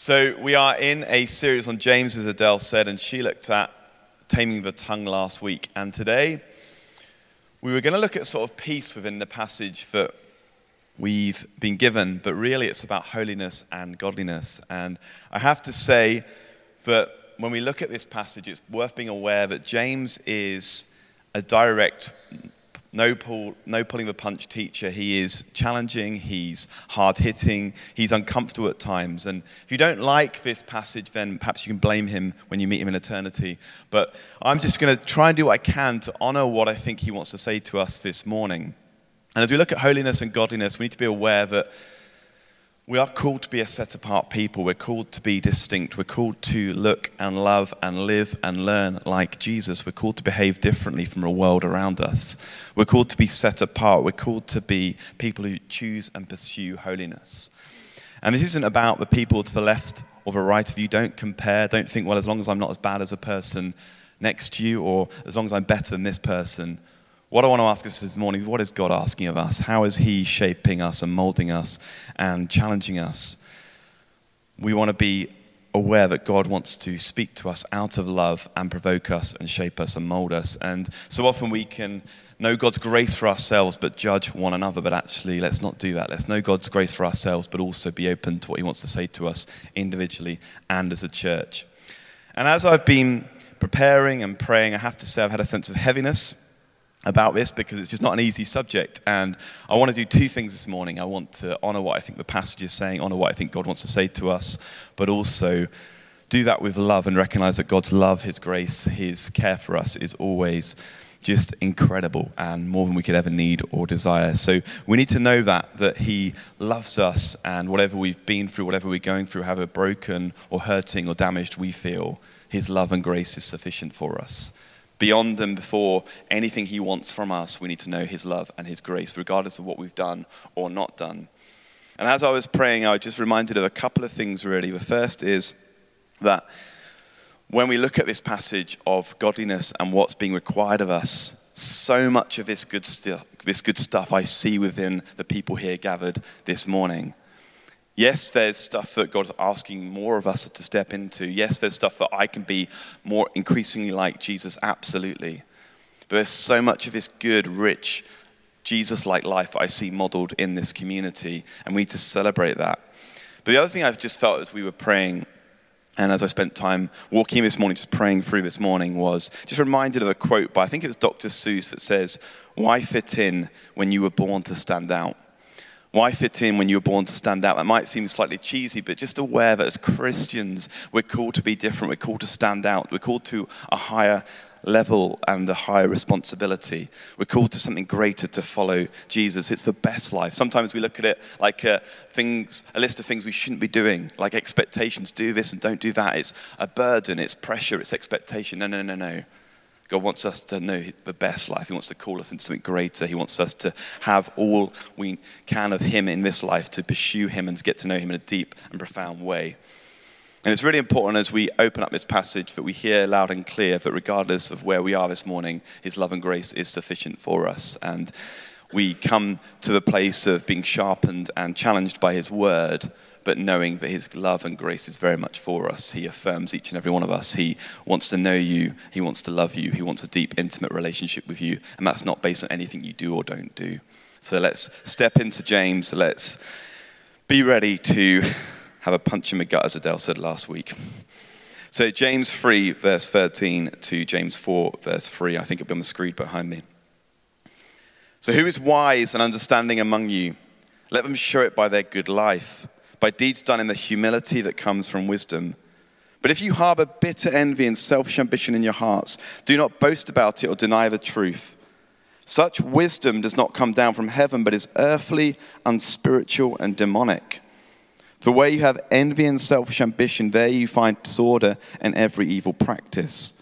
So, we are in a series on James, as Adele said, and she looked at taming the tongue last week. And today, we were going to look at sort of peace within the passage that we've been given, but really it's about holiness and godliness. And I have to say that when we look at this passage, it's worth being aware that James is a direct no, pull, no pulling the punch teacher. He is challenging, he's hard hitting, he's uncomfortable at times. And if you don't like this passage, then perhaps you can blame him when you meet him in eternity. But I'm just going to try and do what I can to honor what I think he wants to say to us this morning. And as we look at holiness and godliness, we need to be aware that we are called to be a set apart people. We're called to be distinct. We're called to look and love and live and learn like Jesus. We're called to behave differently from the world around us. We're called to be set apart. We're called to be people who choose and pursue holiness. And this isn't about the people to the left or the right of you. Don't compare. Don't think, well, as long as I'm not as bad as a person next to you or as long as I'm better than this person. What I want to ask us this morning is what is God asking of us? How is He shaping us and molding us and challenging us? We want to be aware that God wants to speak to us out of love and provoke us and shape us and mold us. And so often we can know God's grace for ourselves but judge one another. But actually, let's not do that. Let's know God's grace for ourselves but also be open to what He wants to say to us individually and as a church. And as I've been preparing and praying, I have to say I've had a sense of heaviness about this because it's just not an easy subject. And I want to do two things this morning. I want to honor what I think the passage is saying, honor what I think God wants to say to us, but also do that with love and recognize that God's love, His grace, His care for us is always just incredible and more than we could ever need or desire. So we need to know that that he loves us and whatever we've been through, whatever we're going through, however broken or hurting or damaged we feel, his love and grace is sufficient for us beyond and before anything He wants from us, we need to know His love and His grace, regardless of what we've done or not done. And as I was praying, I was just reminded of a couple of things, really. The first is that when we look at this passage of godliness and what's being required of us, so much of this good, stu- this good stuff I see within the people here gathered this morning. Yes, there's stuff that God's asking more of us to step into. Yes, there's stuff that I can be more increasingly like Jesus, absolutely. But there's so much of this good, rich, Jesus like life I see modeled in this community, and we need to celebrate that. But the other thing I've just felt as we were praying, and as I spent time walking this morning, just praying through this morning, was just reminded of a quote by I think it was Dr. Seuss that says, Why fit in when you were born to stand out? Why fit in when you were born to stand out? That might seem slightly cheesy, but just aware that as Christians, we're called to be different. We're called to stand out. We're called to a higher level and a higher responsibility. We're called to something greater to follow Jesus. It's the best life. Sometimes we look at it like a, things, a list of things we shouldn't be doing, like expectations do this and don't do that. It's a burden, it's pressure, it's expectation. No, no, no, no. God wants us to know the best life. He wants to call us into something greater. He wants us to have all we can of Him in this life, to pursue Him and to get to know Him in a deep and profound way. And it's really important as we open up this passage that we hear loud and clear that regardless of where we are this morning, His love and grace is sufficient for us. And we come to the place of being sharpened and challenged by His word but knowing that His love and grace is very much for us. He affirms each and every one of us. He wants to know you, He wants to love you, He wants a deep, intimate relationship with you, and that's not based on anything you do or don't do. So let's step into James. Let's be ready to have a punch in the gut, as Adele said last week. So, James 3, verse 13 to James 4, verse 3. I think it'll be on the screen behind me. So, who is wise and understanding among you? Let them show it by their good life by deeds done in the humility that comes from wisdom. But if you harbor bitter envy and selfish ambition in your hearts, do not boast about it or deny the truth. Such wisdom does not come down from heaven, but is earthly, unspiritual, and demonic. For where you have envy and selfish ambition, there you find disorder and every evil practice.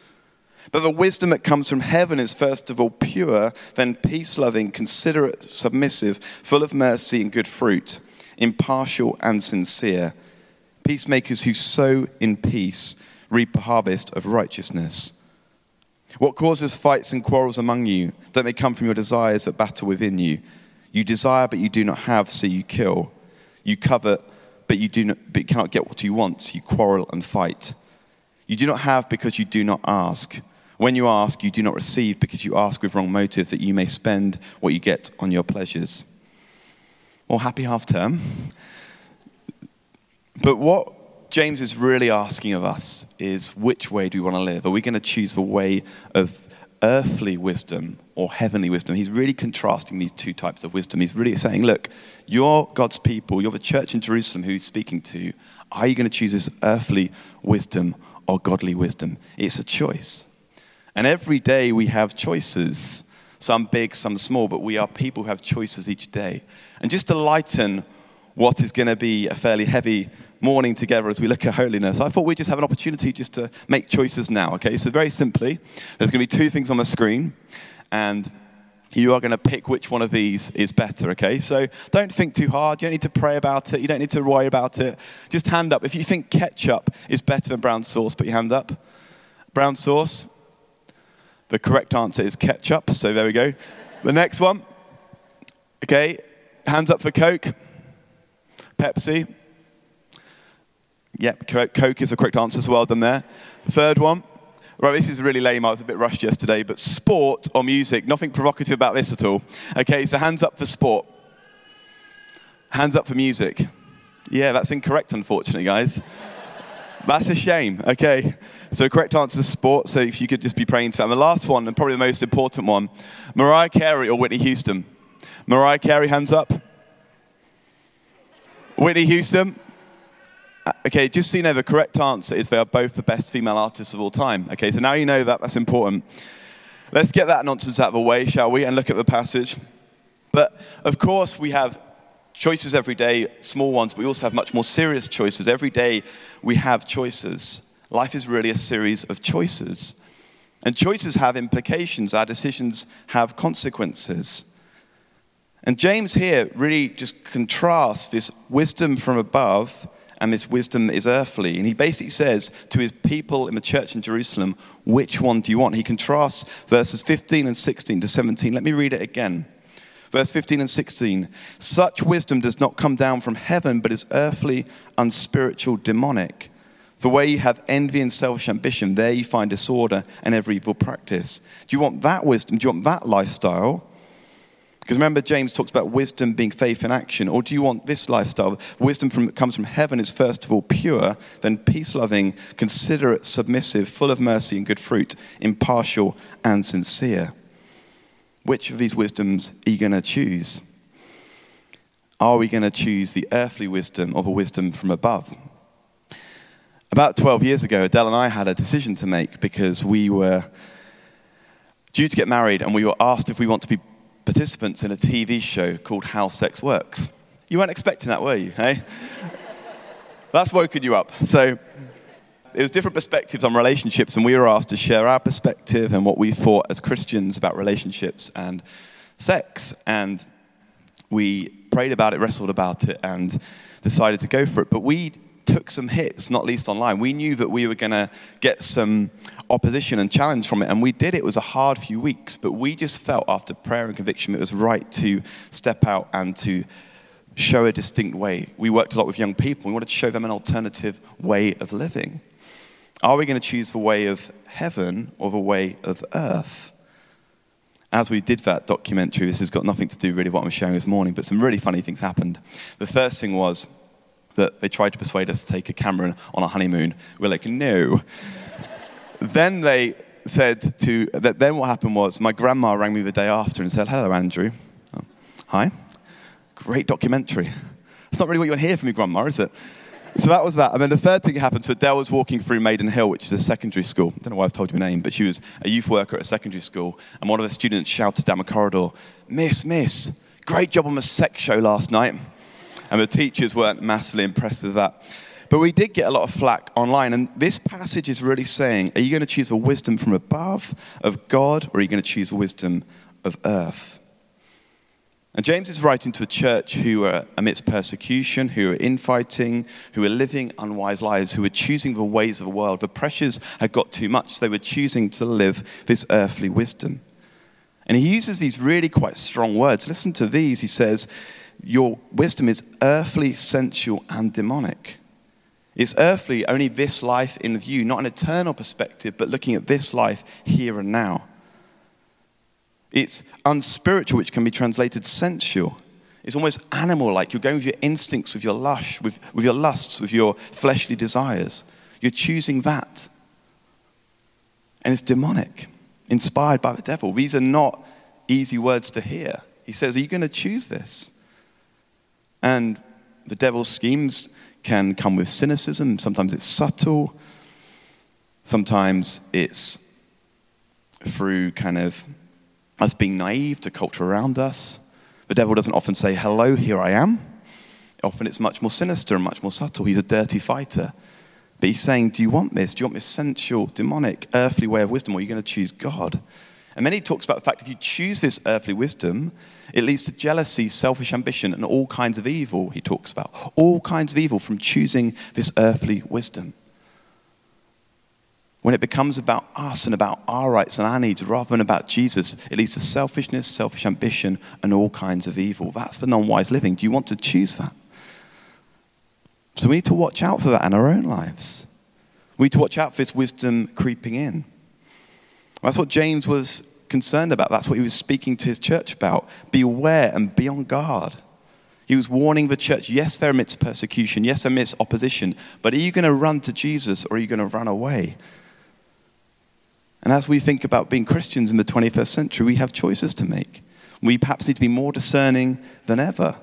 But the wisdom that comes from heaven is first of all pure, then peace loving, considerate, submissive, full of mercy and good fruit impartial and sincere, peacemakers who sow in peace reap a harvest of righteousness. What causes fights and quarrels among you? Don't they come from your desires that battle within you? You desire, but you do not have, so you kill. You covet, but you, do not, but you cannot get what you want, so you quarrel and fight. You do not have because you do not ask. When you ask, you do not receive because you ask with wrong motive, that you may spend what you get on your pleasures. Well, happy half term. But what James is really asking of us is which way do we want to live? Are we going to choose the way of earthly wisdom or heavenly wisdom? He's really contrasting these two types of wisdom. He's really saying, look, you're God's people, you're the church in Jerusalem who he's speaking to. Are you going to choose this earthly wisdom or godly wisdom? It's a choice. And every day we have choices, some big, some small, but we are people who have choices each day. And just to lighten what is going to be a fairly heavy morning together as we look at holiness, I thought we'd just have an opportunity just to make choices now, okay? So, very simply, there's going to be two things on the screen, and you are going to pick which one of these is better, okay? So, don't think too hard. You don't need to pray about it. You don't need to worry about it. Just hand up. If you think ketchup is better than brown sauce, put your hand up. Brown sauce. The correct answer is ketchup, so there we go. The next one, okay, hands up for Coke. Pepsi. Yep, Coke is the correct answer, so well done there. Third one. Right, this is really lame. I was a bit rushed yesterday, but sport or music, nothing provocative about this at all. Okay, so hands up for sport. Hands up for music. Yeah, that's incorrect, unfortunately, guys. That's a shame. Okay, so correct answer is sport. So if you could just be praying to that. And the last one, and probably the most important one Mariah Carey or Whitney Houston? Mariah Carey, hands up. Whitney Houston. Uh, okay, just so you know, the correct answer is they are both the best female artists of all time. Okay, so now you know that, that's important. Let's get that nonsense out of the way, shall we, and look at the passage. But of course, we have choices every day, small ones, but we also have much more serious choices. Every day we have choices. Life is really a series of choices. And choices have implications, our decisions have consequences. And James here really just contrasts this wisdom from above and this wisdom is earthly. And he basically says to his people in the church in Jerusalem, which one do you want? He contrasts verses 15 and 16 to 17. Let me read it again. Verse 15 and 16 Such wisdom does not come down from heaven, but is earthly, unspiritual, demonic. For where you have envy and selfish ambition, there you find disorder and every evil practice. Do you want that wisdom? Do you want that lifestyle? Because remember, James talks about wisdom being faith in action. Or do you want this lifestyle? Wisdom from, comes from heaven is first of all pure, then peace loving, considerate, submissive, full of mercy and good fruit, impartial and sincere. Which of these wisdoms are you going to choose? Are we going to choose the earthly wisdom or the wisdom from above? About 12 years ago, Adele and I had a decision to make because we were due to get married and we were asked if we want to be participants in a TV show called How Sex Works. You weren't expecting that, were you? Hey? That's woken you up. So it was different perspectives on relationships, and we were asked to share our perspective and what we thought as Christians about relationships and sex. And we prayed about it, wrestled about it, and decided to go for it. But we took some hits, not least online. We knew that we were going to get some opposition and challenge from it, and we did. It was a hard few weeks, but we just felt after prayer and conviction it was right to step out and to show a distinct way. We worked a lot with young people. We wanted to show them an alternative way of living. Are we going to choose the way of heaven or the way of earth? As we did that documentary, this has got nothing to do really with what I'm sharing this morning, but some really funny things happened. The first thing was that they tried to persuade us to take a camera on our honeymoon. We're like, no. then they said to, then what happened was my grandma rang me the day after and said, hello, Andrew. Oh, Hi. Great documentary. It's not really what you want to hear from your grandma, is it? So that was that. And then the third thing that happened, so Adele was walking through Maiden Hill, which is a secondary school. I don't know why I've told you her name, but she was a youth worker at a secondary school. And one of the students shouted down the corridor, Miss, Miss, great job on the sex show last night. And the teachers weren't massively impressed with that. But we did get a lot of flack online. And this passage is really saying are you going to choose the wisdom from above of God, or are you going to choose wisdom of earth? And James is writing to a church who are amidst persecution, who are infighting, who are living unwise lives, who are choosing the ways of the world. The pressures had got too much. They were choosing to live this earthly wisdom. And he uses these really quite strong words. Listen to these. He says, your wisdom is earthly, sensual, and demonic. It's earthly, only this life in view, not an eternal perspective, but looking at this life here and now. It's unspiritual, which can be translated sensual. It's almost animal like. You're going with your instincts, with your lush, with, with your lusts, with your fleshly desires. You're choosing that. And it's demonic, inspired by the devil. These are not easy words to hear. He says, Are you going to choose this? And the devil's schemes can come with cynicism. Sometimes it's subtle. Sometimes it's through kind of us being naive to culture around us. The devil doesn't often say, Hello, here I am. Often it's much more sinister and much more subtle. He's a dirty fighter. But he's saying, Do you want this? Do you want this sensual, demonic, earthly way of wisdom, or are you going to choose God? And then he talks about the fact if you choose this earthly wisdom, it leads to jealousy, selfish ambition, and all kinds of evil, he talks about. All kinds of evil from choosing this earthly wisdom. When it becomes about us and about our rights and our needs rather than about Jesus, it leads to selfishness, selfish ambition, and all kinds of evil. That's the non wise living. Do you want to choose that? So we need to watch out for that in our own lives. We need to watch out for this wisdom creeping in. That's what James was concerned about. That's what he was speaking to his church about. Be aware and be on guard. He was warning the church yes, they're amidst persecution, yes, amidst opposition, but are you going to run to Jesus or are you going to run away? And as we think about being Christians in the 21st century, we have choices to make. We perhaps need to be more discerning than ever.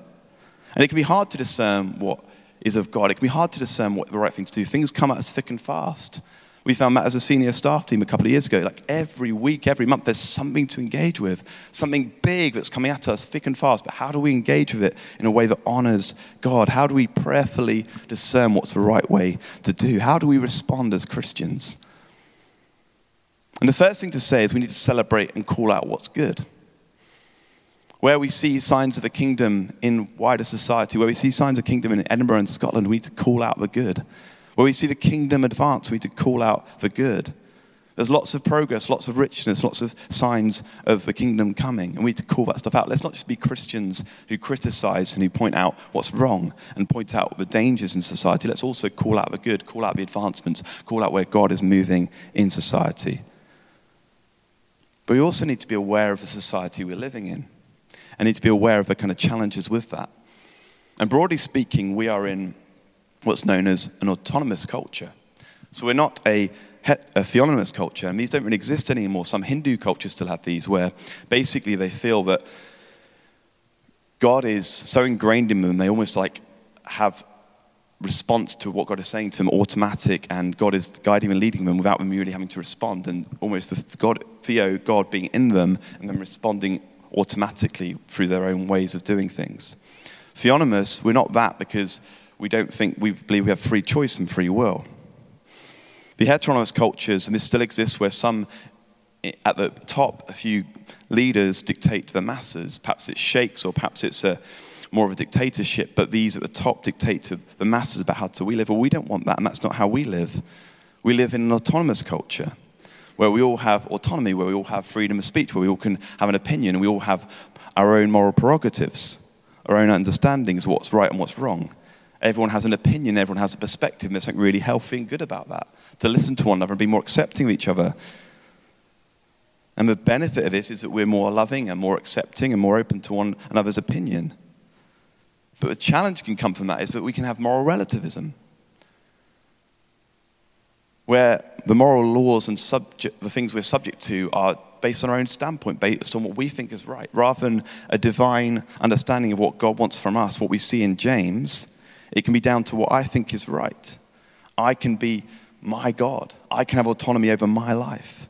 And it can be hard to discern what is of God. It can be hard to discern what the right thing to do. Things come at us thick and fast. We found that as a senior staff team a couple of years ago. Like every week, every month, there's something to engage with, something big that's coming at us thick and fast. But how do we engage with it in a way that honors God? How do we prayerfully discern what's the right way to do? How do we respond as Christians? And the first thing to say is we need to celebrate and call out what's good. Where we see signs of the kingdom in wider society, where we see signs of kingdom in Edinburgh and Scotland, we need to call out the good. Where we see the kingdom advance, we need to call out the good. There's lots of progress, lots of richness, lots of signs of the kingdom coming, and we need to call that stuff out. Let's not just be Christians who criticize and who point out what's wrong and point out the dangers in society. Let's also call out the good, call out the advancements, call out where God is moving in society. But we also need to be aware of the society we're living in and need to be aware of the kind of challenges with that. And broadly speaking, we are in what's known as an autonomous culture. So we're not a, a theonomous culture, and these don't really exist anymore. Some Hindu cultures still have these, where basically they feel that God is so ingrained in them, they almost like have response to what God is saying to them automatic, and God is guiding and leading them without them really having to respond, and almost for God, Theo, God being in them, and then responding automatically through their own ways of doing things. Theonomous, we're not that because we don't think we believe we have free choice and free will. The heteronomous cultures, and this still exists, where some at the top, a few leaders dictate to the masses. Perhaps it's sheikhs, or perhaps it's a more of a dictatorship, but these at the top dictate to the masses about how to we live. Well, we don't want that, and that's not how we live. We live in an autonomous culture where we all have autonomy, where we all have freedom of speech, where we all can have an opinion, and we all have our own moral prerogatives, our own understandings of what's right and what's wrong. Everyone has an opinion, everyone has a perspective, and there's something really healthy and good about that. To listen to one another and be more accepting of each other. And the benefit of this is that we're more loving and more accepting and more open to one another's opinion. But the challenge can come from that is that we can have moral relativism, where the moral laws and subject, the things we're subject to are based on our own standpoint, based on what we think is right, rather than a divine understanding of what God wants from us, what we see in James. It can be down to what I think is right. I can be my God. I can have autonomy over my life.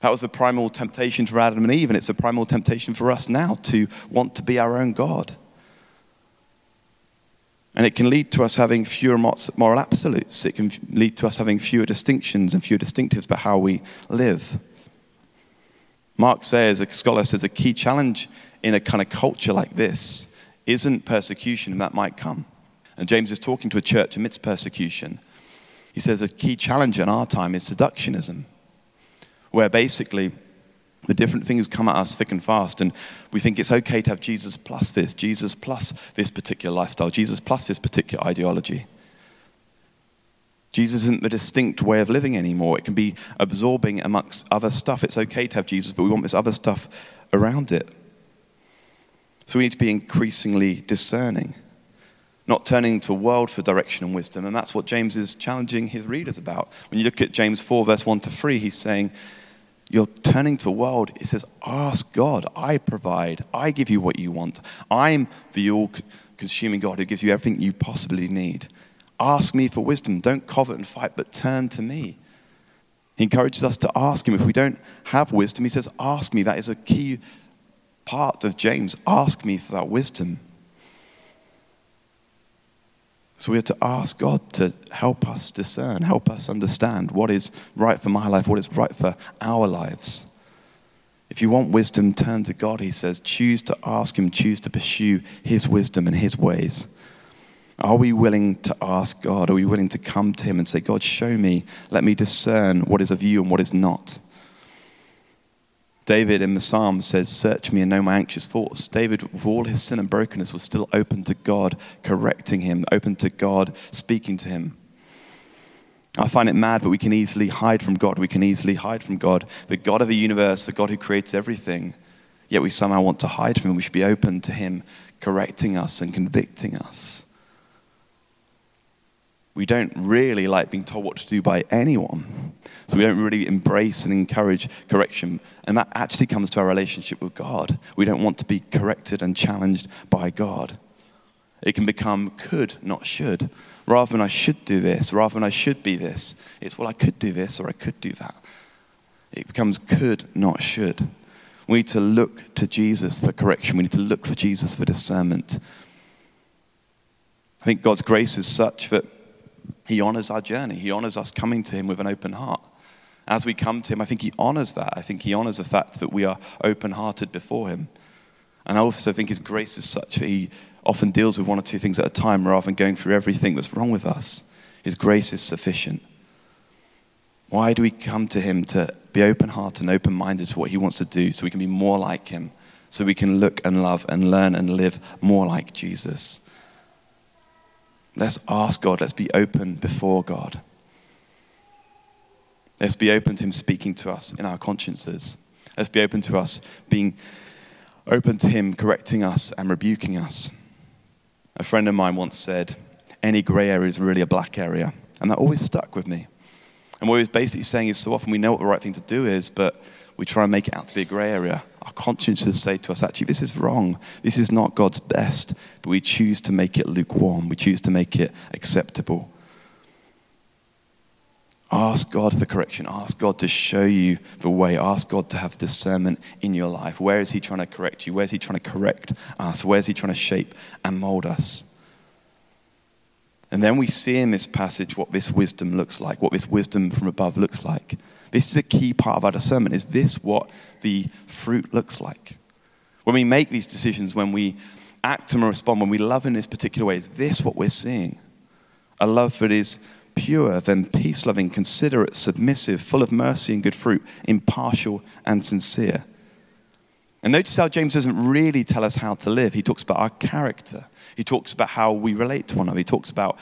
That was the primal temptation for Adam and Eve, and it's a primal temptation for us now to want to be our own God. And it can lead to us having fewer moral absolutes. It can lead to us having fewer distinctions and fewer distinctives about how we live. Mark Sayers, a scholar says, a key challenge in a kind of culture like this isn't persecution, and that might come. And James is talking to a church amidst persecution. He says a key challenge in our time is seductionism, where basically The different things come at us thick and fast, and we think it's okay to have Jesus plus this, Jesus plus this particular lifestyle, Jesus plus this particular ideology. Jesus isn't the distinct way of living anymore. It can be absorbing amongst other stuff. It's okay to have Jesus, but we want this other stuff around it. So we need to be increasingly discerning, not turning to world for direction and wisdom. And that's what James is challenging his readers about. When you look at James 4, verse 1 to 3, he's saying, You're turning to a world. it says, Ask God. I provide. I give you what you want. I'm the all consuming God who gives you everything you possibly need. Ask me for wisdom. Don't covet and fight, but turn to me. He encourages us to ask him. If we don't have wisdom, he says, Ask me. That is a key part of James. Ask me for that wisdom. So we have to ask God to help us discern, help us understand what is right for my life, what is right for our lives. If you want wisdom, turn to God, he says. Choose to ask him, choose to pursue his wisdom and his ways. Are we willing to ask God? Are we willing to come to Him and say, God, show me, let me discern what is of you and what is not? David in the Psalms says, Search me and know my anxious thoughts. David, with all his sin and brokenness, was still open to God correcting him, open to God speaking to him. I find it mad, but we can easily hide from God. We can easily hide from God, the God of the universe, the God who creates everything. Yet we somehow want to hide from Him. We should be open to Him correcting us and convicting us we don't really like being told what to do by anyone. So we don't really embrace and encourage correction. And that actually comes to our relationship with God. We don't want to be corrected and challenged by God. It can become could, not should. Rather than I should do this, rather than I should be this, it's well, I could do this or I could do that. It becomes could, not should. We need to look to Jesus for correction. We need to look for Jesus for discernment. I think God's grace is such that he honors our journey. He honors us coming to Him with an open heart. As we come to Him, I think He honors that. I think He honors the fact that we are open hearted before Him. And I also think His grace is such that He often deals with one or two things at a time rather than going through everything that's wrong with us. His grace is sufficient. Why do we come to Him to be open hearted and open minded to what He wants to do so we can be more like Him, so we can look and love and learn and live more like Jesus? Let's ask God. Let's be open before God. Let's be open to Him speaking to us in our consciences. Let's be open to us being open to Him correcting us and rebuking us. A friend of mine once said, Any grey area is really a black area. And that always stuck with me. And what he was basically saying is so often we know what the right thing to do is, but we try and make it out to be a grey area. Our consciences say to us, actually, this is wrong. This is not God's best. But we choose to make it lukewarm. We choose to make it acceptable. Ask God for correction. Ask God to show you the way. Ask God to have discernment in your life. Where is He trying to correct you? Where is He trying to correct us? Where is He trying to shape and mold us? And then we see in this passage what this wisdom looks like, what this wisdom from above looks like. This is a key part of our discernment. Is this what the fruit looks like? When we make these decisions, when we act and respond, when we love in this particular way, is this what we're seeing? A love that is pure, then peace loving, considerate, submissive, full of mercy and good fruit, impartial and sincere. And notice how James doesn't really tell us how to live. He talks about our character, he talks about how we relate to one another, he talks about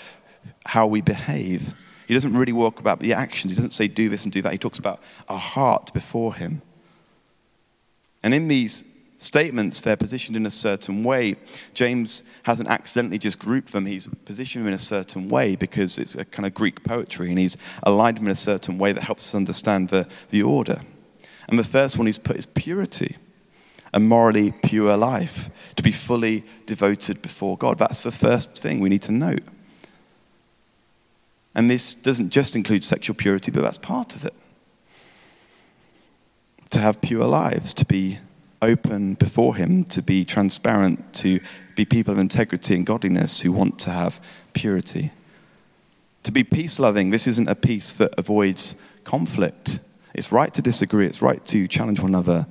how we behave. He doesn't really walk about the actions. He doesn't say do this and do that. He talks about our heart before him. And in these statements, they're positioned in a certain way. James hasn't accidentally just grouped them. He's positioned them in a certain way because it's a kind of Greek poetry, and he's aligned them in a certain way that helps us understand the, the order. And the first one he's put is purity, a morally pure life, to be fully devoted before God. That's the first thing we need to note. And this doesn't just include sexual purity, but that's part of it. To have pure lives, to be open before Him, to be transparent, to be people of integrity and godliness who want to have purity. To be peace loving, this isn't a peace that avoids conflict. It's right to disagree, it's right to challenge one another,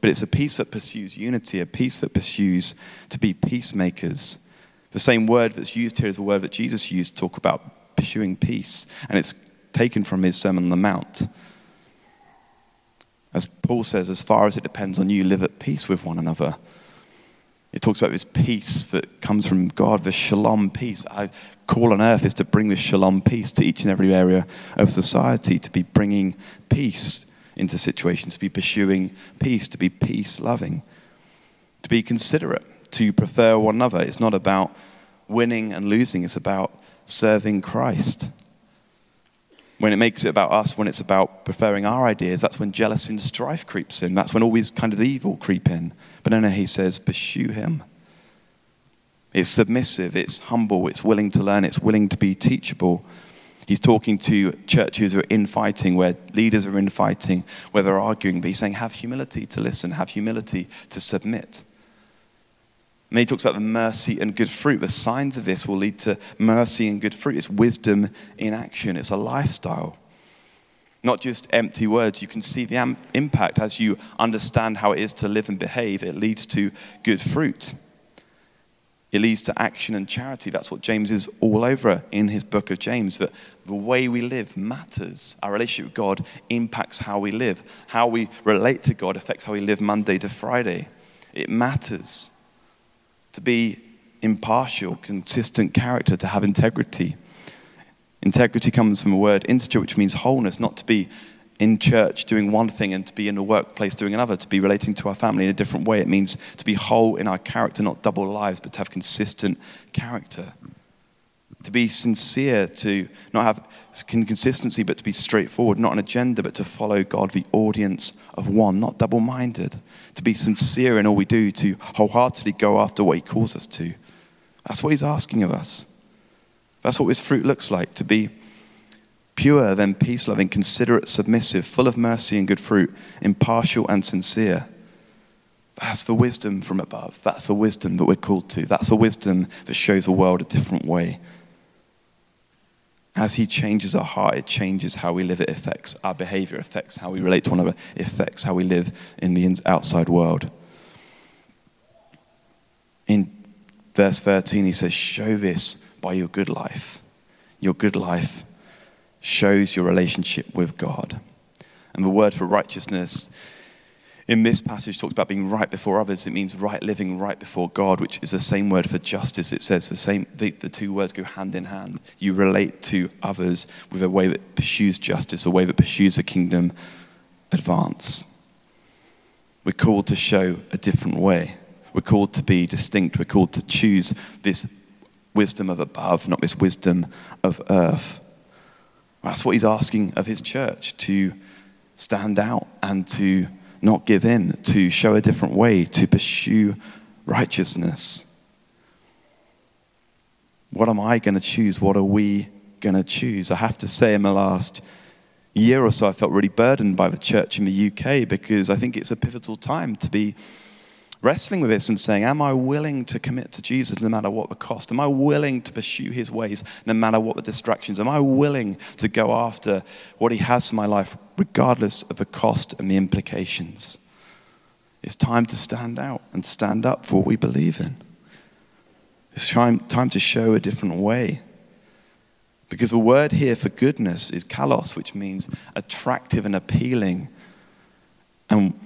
but it's a peace that pursues unity, a peace that pursues to be peacemakers. The same word that's used here is the word that Jesus used to talk about pursuing peace, and it's taken from his Sermon on the Mount. As Paul says, as far as it depends on you, live at peace with one another. It talks about this peace that comes from God, this shalom peace. I call on earth is to bring this shalom peace to each and every area of society, to be bringing peace into situations, to be pursuing peace, to be peace loving, to be considerate, to prefer one another. It's not about winning and losing, it's about serving Christ. When it makes it about us, when it's about preferring our ideas, that's when jealousy and strife creeps in. That's when all these kind of evil creep in. But no, no, he says, pursue him. It's submissive, it's humble, it's willing to learn, it's willing to be teachable. He's talking to churches who are infighting, where leaders are infighting, where they're arguing, but he's saying, have humility to listen, have humility to submit. And he talks about the mercy and good fruit. The signs of this will lead to mercy and good fruit. It's wisdom in action, it's a lifestyle. Not just empty words. You can see the am- impact as you understand how it is to live and behave. It leads to good fruit. It leads to action and charity. That's what James is all over in his book of James, that the way we live matters. Our relationship with God impacts how we live. How we relate to God affects how we live Monday to Friday. It matters to be impartial, consistent character, to have integrity. Integrity comes from a word integer, which means wholeness, not to be in church doing one thing and to be in the workplace doing another, to be relating to our family in a different way. It means to be whole in our character, not double lives, but to have consistent character. To be sincere, to not have consistency, but to be straightforward, not an agenda, but to follow God, the audience of one, not double minded. To be sincere in all we do, to wholeheartedly go after what He calls us to. That's what He's asking of us. That's what His fruit looks like to be pure, then peace loving, considerate, submissive, full of mercy and good fruit, impartial and sincere. That's the wisdom from above. That's the wisdom that we're called to. That's the wisdom that shows the world a different way. As He changes our heart, it changes how we live. It affects our behavior, affects how we relate to one another, affects how we live in the outside world. In verse 13, he says, Show this by your good life. Your good life shows your relationship with God. And the word for righteousness in this passage talks about being right before others. It means right living right before God, which is the same word for justice. It says the same, the, the two words go hand in hand. You relate to others with a way that pursues justice, a way that pursues a kingdom advance. We're called to show a different way. We're called to be distinct. We're called to choose this wisdom of above, not this wisdom of earth. That's what he's asking of his church to stand out and to not give in, to show a different way, to pursue righteousness. What am I going to choose? What are we going to choose? I have to say, in the last year or so, I felt really burdened by the church in the UK because I think it's a pivotal time to be wrestling with this and saying, Am I willing to commit to Jesus no matter what the cost? Am I willing to pursue his ways no matter what the distractions? Am I willing to go after what he has for my life regardless of the cost and the implications? It's time to stand out and stand up for what we believe in. It's time, time to show a different way. Because the word here for goodness is kalos, which means attractive and appealing. And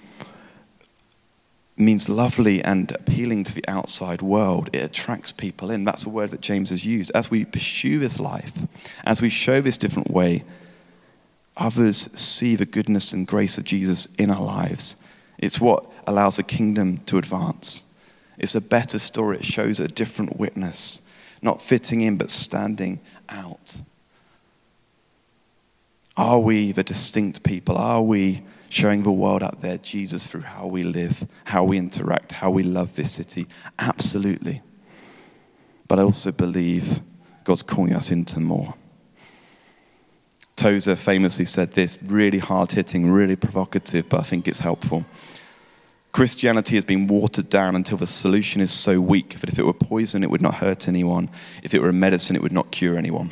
means lovely and appealing to the outside world. It attracts people in. That's a word that James has used. As we pursue this life, as we show this different way, others see the goodness and grace of Jesus in our lives. It's what allows the kingdom to advance. It's a better story. It shows a different witness, not fitting in, but standing out. Are we the distinct people? Are we showing the world out there Jesus through how we live, how we interact, how we love this city. Absolutely. But I also believe God's calling us into more. Tozer famously said this, really hard hitting, really provocative, but I think it's helpful. Christianity has been watered down until the solution is so weak that if it were poison, it would not hurt anyone. If it were a medicine, it would not cure anyone.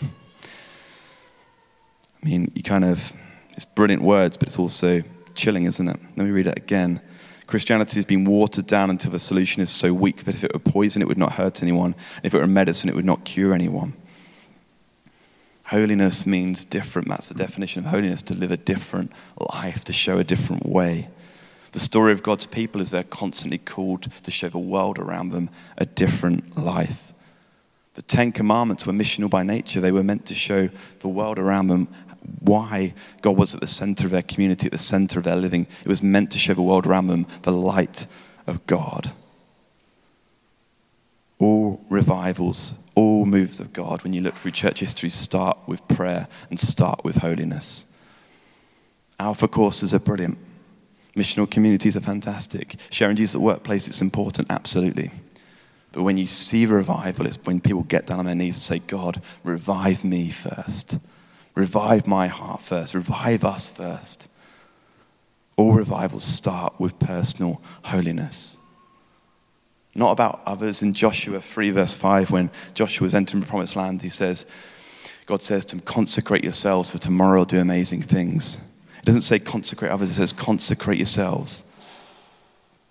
I mean, you kind of, it's brilliant words, but it's also chilling, isn't it? Let me read it again. Christianity has been watered down until the solution is so weak that if it were poison, it would not hurt anyone. If it were medicine, it would not cure anyone. Holiness means different. That's the definition of holiness to live a different life, to show a different way. The story of God's people is they're constantly called to show the world around them a different life. The Ten Commandments were missional by nature. They were meant to show the world around them why God was at the center of their community, at the center of their living. It was meant to show the world around them the light of God. All revivals, all moves of God, when you look through church history, start with prayer and start with holiness. Alpha courses are brilliant. Missional communities are fantastic. Sharing Jesus at workplace, it's important, absolutely. But when you see revival, it's when people get down on their knees and say, God, revive me first. Revive my heart first. Revive us first. All revivals start with personal holiness. Not about others. In Joshua 3, verse 5, when Joshua was entering the promised land, he says, God says to him, Consecrate yourselves, for tomorrow do amazing things. It doesn't say consecrate others, it says consecrate yourselves.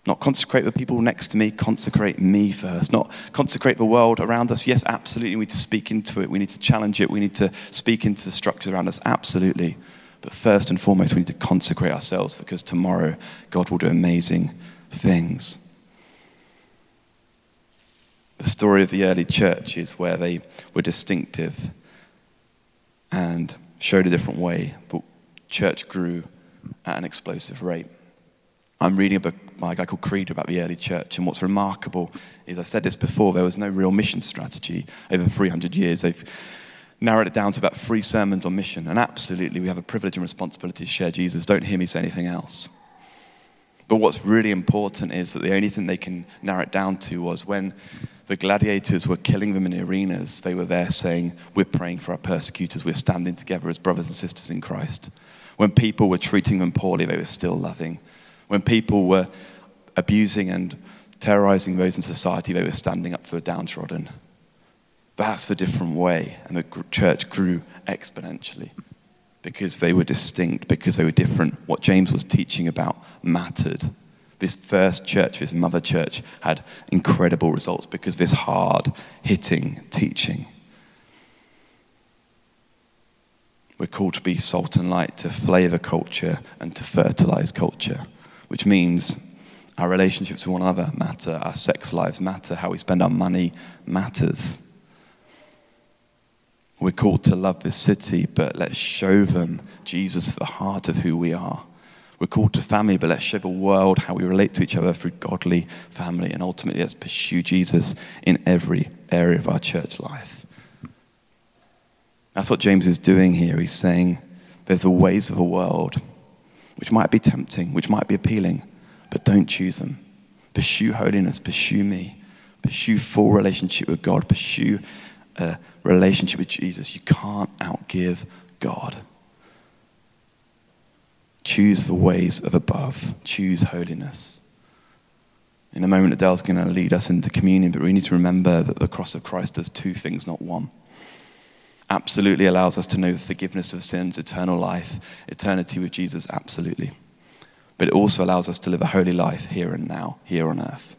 Not consecrate the people next to me, consecrate me first. Not consecrate the world around us. Yes, absolutely, we need to speak into it. We need to challenge it. We need to speak into the structures around us. Absolutely. But first and foremost, we need to consecrate ourselves because tomorrow God will do amazing things. The story of the early church is where they were distinctive and showed a different way, but church grew at an explosive rate. I'm reading a book by a guy called Creed about the early church, and what's remarkable is I said this before, there was no real mission strategy over 300 years. They've narrowed it down to about three sermons on mission, and absolutely we have a privilege and responsibility to share Jesus. Don't hear me say anything else. But what's really important is that the only thing they can narrow it down to was when the gladiators were killing them in the arenas, they were there saying, We're praying for our persecutors, we're standing together as brothers and sisters in Christ. When people were treating them poorly, they were still loving when people were abusing and terrorizing those in society, they were standing up for the downtrodden. That's the different way. And the church grew exponentially because they were distinct, because they were different. What James was teaching about mattered. This first church, this mother church, had incredible results because this hard hitting teaching. We're called to be salt and light, to flavor culture and to fertilize culture which means our relationships with one another matter, our sex lives matter, how we spend our money matters. We're called to love this city, but let's show them Jesus the heart of who we are. We're called to family, but let's show the world how we relate to each other through godly family. And ultimately, let's pursue Jesus in every area of our church life. That's what James is doing here. He's saying there's the ways of the world which might be tempting, which might be appealing, but don't choose them. Pursue holiness, pursue me, pursue full relationship with God, pursue a relationship with Jesus. You can't outgive God. Choose the ways of above, choose holiness. In a moment, Adele's going to lead us into communion, but we need to remember that the cross of Christ does two things, not one absolutely allows us to know forgiveness of sins, eternal life, eternity with Jesus, absolutely. But it also allows us to live a holy life here and now, here on earth.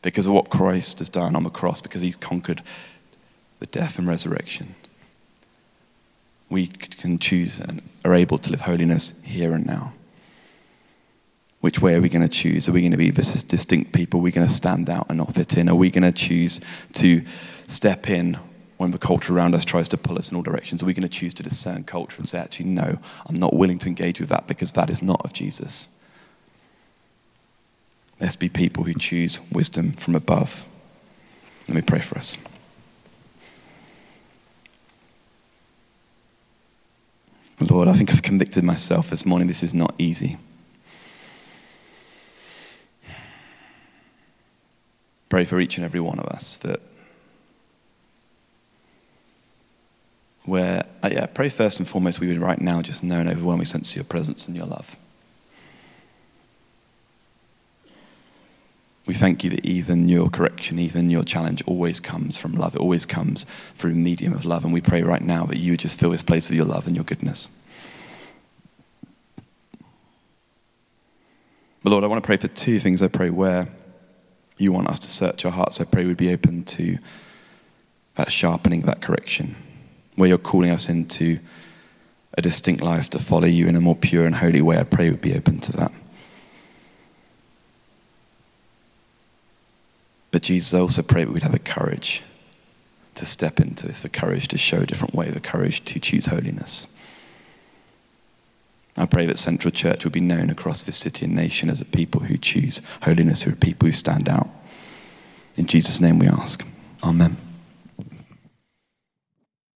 Because of what Christ has done on the cross, because he's conquered the death and resurrection. We can choose and are able to live holiness here and now. Which way are we going to choose? Are we going to be this distinct people? Are we going to stand out and not fit in? Are we going to choose to step in when the culture around us tries to pull us in all directions? Are we going to choose to discern culture and say, actually, no, I'm not willing to engage with that because that is not of Jesus? Let's be people who choose wisdom from above. Let me pray for us. Lord, I think I've convicted myself this morning. This is not easy. Pray for each and every one of us that where, uh, yeah, pray first and foremost we would right now just know an overwhelming sense of your presence and your love. We thank you that even your correction, even your challenge always comes from love. It always comes through the medium of love. And we pray right now that you would just fill this place with your love and your goodness. But Lord, I want to pray for two things. I pray where you want us to search our hearts. I pray we'd be open to that sharpening, that correction. where you're calling us into a distinct life to follow you in a more pure and holy way. I pray we'd be open to that. But Jesus, also pray that we'd have the courage to step into this, the courage to show a different way, the courage to choose holiness. I pray that Central Church would be known across this city and nation as a people who choose holiness, who are people who stand out. In Jesus' name we ask. Amen.